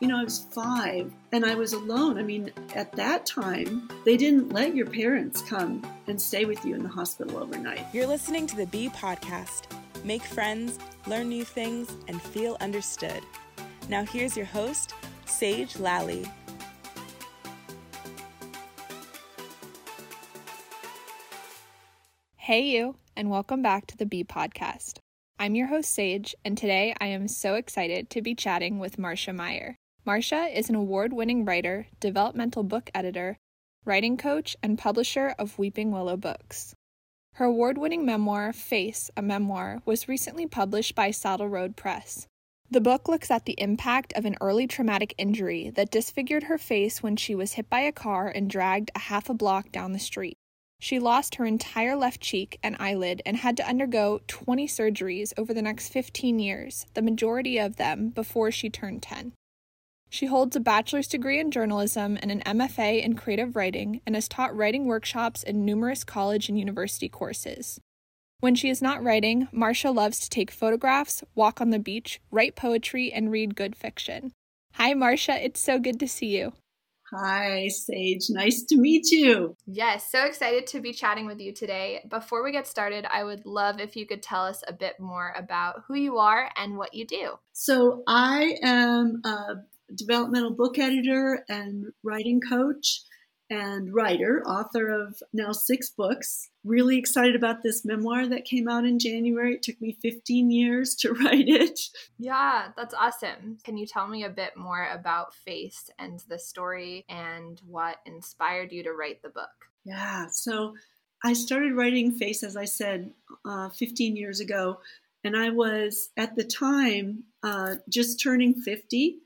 You know, I was five and I was alone. I mean, at that time, they didn't let your parents come and stay with you in the hospital overnight. You're listening to the B Podcast. Make friends, learn new things, and feel understood. Now, here's your host, Sage Lally. Hey, you, and welcome back to the B Podcast. I'm your host, Sage, and today I am so excited to be chatting with Marcia Meier. Marcia is an award winning writer, developmental book editor, writing coach, and publisher of Weeping Willow Books. Her award winning memoir, Face, a Memoir, was recently published by Saddle Road Press. The book looks at the impact of an early traumatic injury that disfigured her face when she was hit by a car and dragged a half a block down the street. She lost her entire left cheek and eyelid and had to undergo 20 surgeries over the next 15 years, the majority of them before she turned 10. She holds a bachelor's degree in journalism and an MFA in creative writing and has taught writing workshops in numerous college and university courses. When she is not writing, Marcia loves to take photographs, walk on the beach, write poetry, and read good fiction. Hi, Marcia. It's so good to see you. Hi, Sage. Nice to meet you. Yes, so excited to be chatting with you today. Before we get started, I would love if you could tell us a bit more about who you are and what you do. So, I am a developmental book editor and writing coach and writer, author of now six books. Really excited about this memoir that came out in January. It took me 15 years to write it. Yeah, that's awesome. Can you tell me a bit more about Face and the story and what inspired you to write the book? Yeah, so I started writing Face, as I said, uh, 15 years ago. And I was at the time uh, just turning 50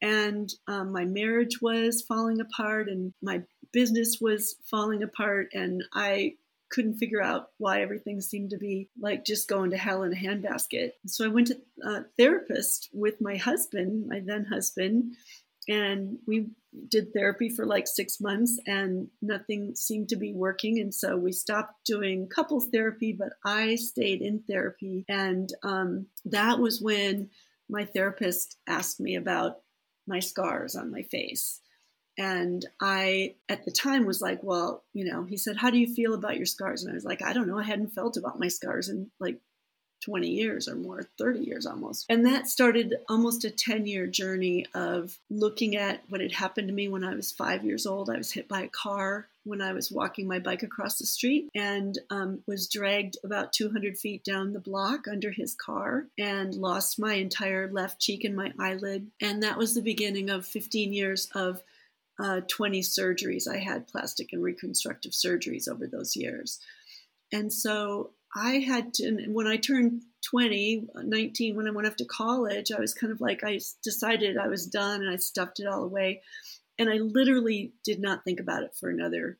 and um, my marriage was falling apart and my business was falling apart and i couldn't figure out why everything seemed to be like just going to hell in a handbasket. So i went to a therapist with my husband my then husband and we did therapy for like six months and nothing seemed to be working and so we stopped doing couples therapy but i stayed in therapy. And um, that was when my therapist asked me about my scars on my face. And I, at the time, was like, well, you know, he said, How do you feel about your scars? And I was like, I don't know. I hadn't felt about my scars in like 20 years or more, 30 years almost. And that started almost a 10 year journey of looking at what had happened to me when I was five years old. I was hit by a car when I was walking my bike across the street and um, was dragged about 200 feet down the block under his car and lost my entire left cheek and my eyelid. And that was the beginning of 15 years of uh, 20 surgeries. I had plastic and reconstructive surgeries over those years. And so I had to, when I turned 20, 19, when I went off to college, I was kind of like, I decided I was done and I stuffed it all away. And I literally did not think about it for another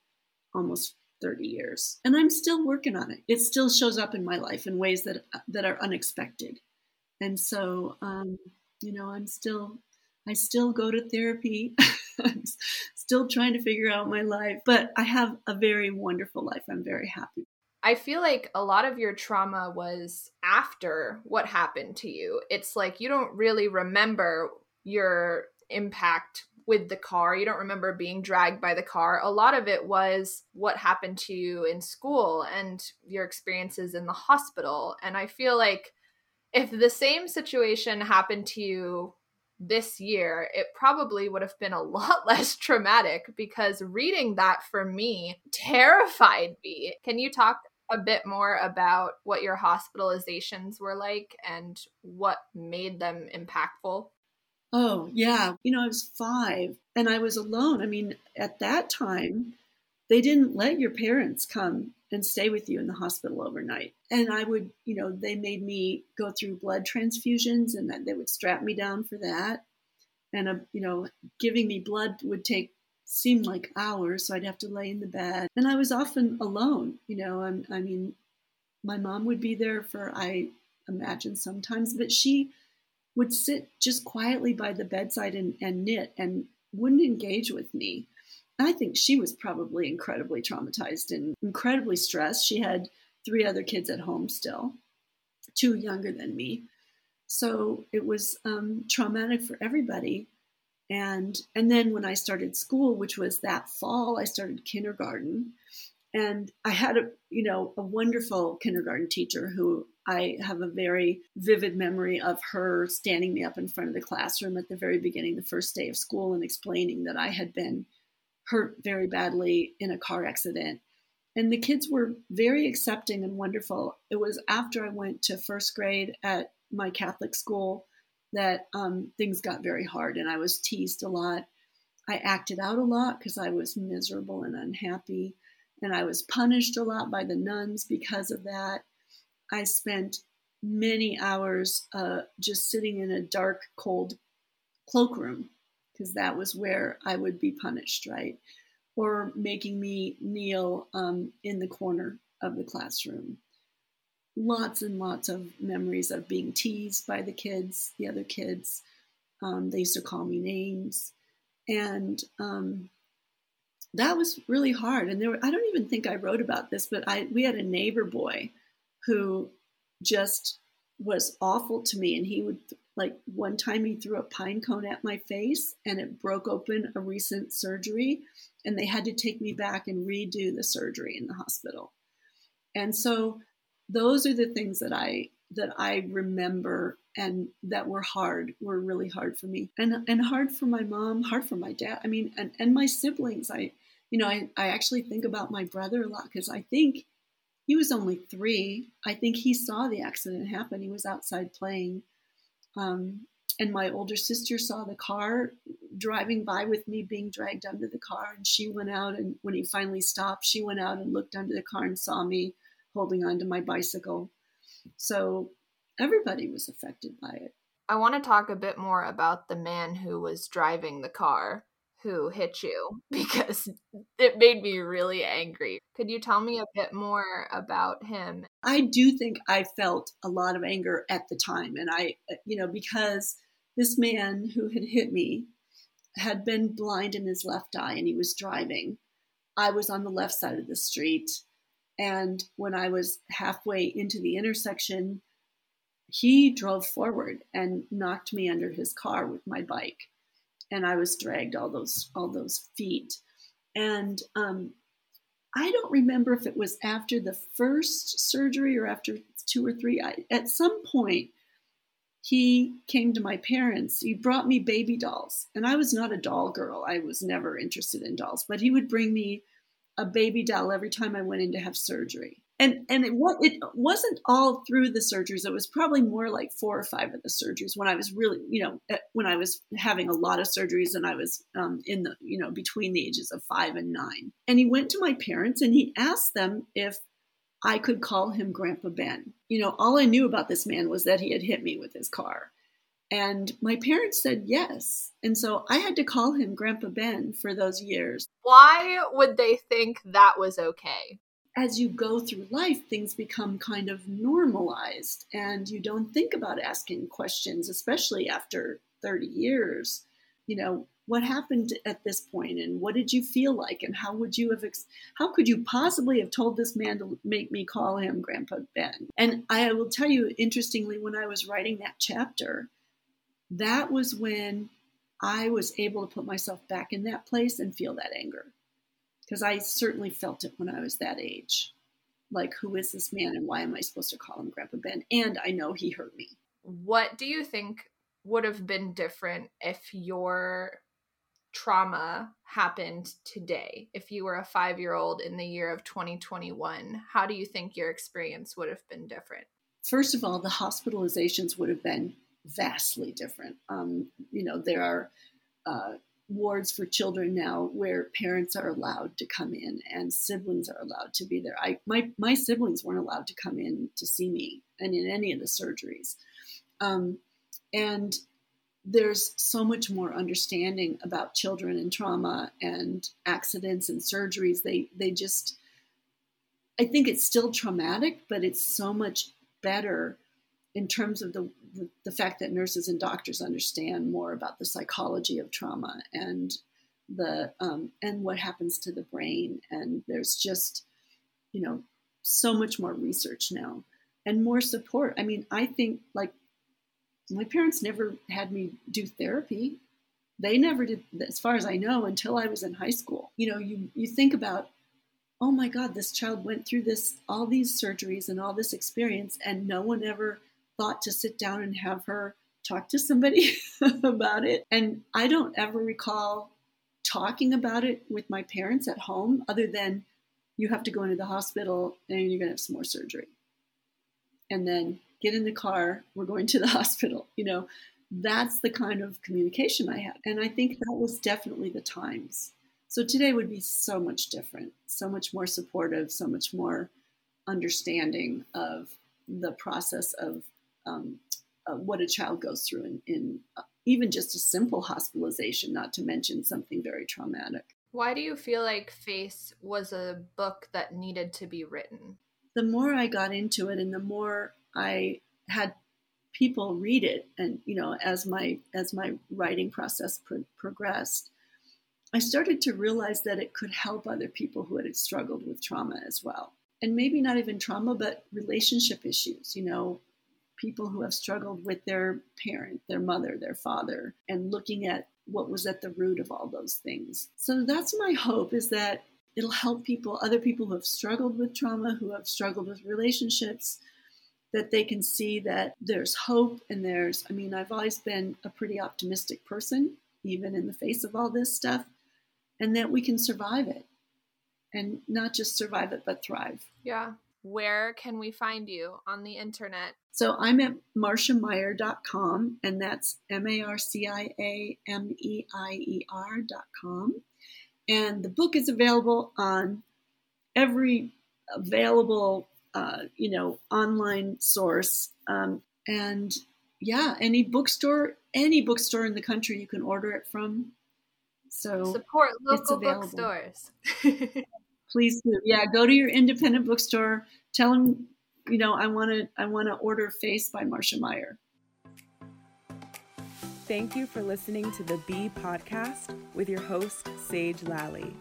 almost 30 years. And I'm still working on it. It still shows up in my life in ways that, that are unexpected. And so, um, you know, I'm still, I still go to therapy. Still trying to figure out my life, but I have a very wonderful life. I'm very happy. I feel like a lot of your trauma was after what happened to you. It's like you don't really remember your impact with the car. You don't remember being dragged by the car. A lot of it was what happened to you in school and your experiences in the hospital. And I feel like if the same situation happened to you this year, it probably would have been a lot less traumatic because reading that for me terrified me. Can you talk a bit more about what your hospitalizations were like and what made them impactful? Oh, yeah. You know, I was five and I was alone. I mean, at that time, they didn't let your parents come and stay with you in the hospital overnight. And I would, you know, they made me go through blood transfusions and they would strap me down for that. And, uh, you know, giving me blood would take seemed like hours, so I'd have to lay in the bed. And I was often alone, you know, I, I mean, my mom would be there for, I imagine sometimes, but she would sit just quietly by the bedside and, and knit and wouldn't engage with me. I think she was probably incredibly traumatized and incredibly stressed. She had three other kids at home still, two younger than me. So it was um, traumatic for everybody. And and then when I started school, which was that fall, I started kindergarten, and I had a you know a wonderful kindergarten teacher who I have a very vivid memory of her standing me up in front of the classroom at the very beginning, the first day of school, and explaining that I had been hurt very badly in a car accident. And the kids were very accepting and wonderful. It was after I went to first grade at my Catholic school that um, things got very hard and I was teased a lot. I acted out a lot because I was miserable and unhappy. And I was punished a lot by the nuns because of that. I spent many hours uh, just sitting in a dark, cold cloakroom because that was where I would be punished, right? Or making me kneel um, in the corner of the classroom lots and lots of memories of being teased by the kids, the other kids. Um, they used to call me names. And um, that was really hard. And there were, I don't even think I wrote about this, but I, we had a neighbor boy who just was awful to me. And he would, like, one time he threw a pine cone at my face and it broke open a recent surgery. And they had to take me back and redo the surgery in the hospital. And so those are the things that I that I remember and that were hard, were really hard for me. And and hard for my mom, hard for my dad. I mean, and, and my siblings. I you know, I, I actually think about my brother a lot because I think he was only three. I think he saw the accident happen. He was outside playing. Um, and my older sister saw the car driving by with me being dragged under the car. And she went out, and when he finally stopped, she went out and looked under the car and saw me holding onto my bicycle. So everybody was affected by it. I want to talk a bit more about the man who was driving the car who hit you because it made me really angry. Could you tell me a bit more about him? I do think I felt a lot of anger at the time. And I, you know, because this man who had hit me had been blind in his left eye and he was driving. I was on the left side of the street and when I was halfway into the intersection, he drove forward and knocked me under his car with my bike. And I was dragged all those all those feet. And um, I don't remember if it was after the first surgery or after two or three. I, at some point, he came to my parents. He brought me baby dolls. And I was not a doll girl. I was never interested in dolls, but he would bring me a baby doll every time I went in to have surgery. And and it, it wasn't all through the surgeries. It was probably more like four or five of the surgeries when I was really, you know, eh, when I was having a lot of surgeries and I was um, in the, you know, between the ages of five and nine. And he went to my parents and he asked them if I could call him Grandpa Ben. You know, all I knew about this man was that he had hit me with his car. And my parents said yes. And so I had to call him Grandpa Ben for those years. Why would they think that was okay? As you go through life, things become kind of normalized and you don't think about asking questions, especially after 30 years. You know, what happened at this point and what did you feel like and how would you have ex- how could you possibly have told this man to make me call him grandpa ben and i will tell you interestingly when i was writing that chapter that was when I was able to put myself back in that place and feel that anger. Because I certainly felt it when I was that age. Like, who is this man and why am I supposed to call him Grandpa Ben? And I know he hurt me. What do you think would have been different if your trauma happened today? If you were a five year old in the year of 2021, how do you think your experience would have been different? First of all, the hospitalizations would have been vastly different. Um, you know, there are uh, wards for children now where parents are allowed to come in and siblings are allowed to be there. I my my siblings weren't allowed to come in to see me and in any of the surgeries, um, and there's so much more understanding about children and trauma and accidents and surgeries. They they just I think it's still traumatic, but it's so much better in terms of the, the, fact that nurses and doctors understand more about the psychology of trauma and the um, and what happens to the brain. And there's just you know so much more research now and more support. I mean i think like my parents never had me do therapy. They never did, as far as I know, until I was in high school. You know, you, you think about, oh my God, this child went through this, all these surgeries and all this experience, and no one ever thought to sit down and have her talk to somebody about it. And I don't ever recall talking about it with my parents at home, other than you have to go into the hospital and you're going to have some more surgery. And then get in the car, we're going to the hospital. You know, that's the kind of communication I had. And I think that was definitely the times. So today would be so much different, so much more supportive, so much more understanding of the process of um, uh, what a child goes through in, in uh, even just a simple hospitalization, not to mention something very traumatic. Why do you feel like Face was a book that needed to be written? The more I got into it and the more I had people read it and you know as my as my writing process pro- progressed i started to realize that it could help other people who had struggled with trauma as well and maybe not even trauma but relationship issues you know people who have struggled with their parent their mother their father and looking at what was at the root of all those things so that's my hope is that it'll help people other people who have struggled with trauma who have struggled with relationships that they can see that there's hope and there's, I mean, I've always been a pretty optimistic person, even in the face of all this stuff, and that we can survive it and not just survive it, but thrive. Yeah. Where can we find you on the internet? So I'm at marciameier.com, and that's M A R C I A M E I E R.com. And the book is available on every available uh, you know, online source. Um, and yeah, any bookstore, any bookstore in the country you can order it from. So support local bookstores. Please do. Yeah, go to your independent bookstore. Tell them, you know, I want to, I want to order Face by Marcia Meier. Thank you for listening to the B Podcast with your host, Sage Lally.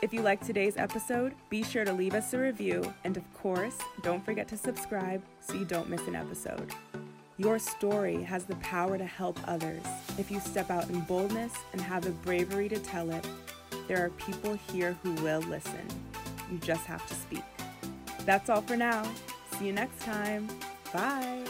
If you liked today's episode, be sure to leave us a review, and of course, don't forget to subscribe so you don't miss an episode. Your story has the power to help others. If you step out in boldness and have the bravery to tell it, there are people here who will listen. You just have to speak. That's all for now. See you next time. Bye.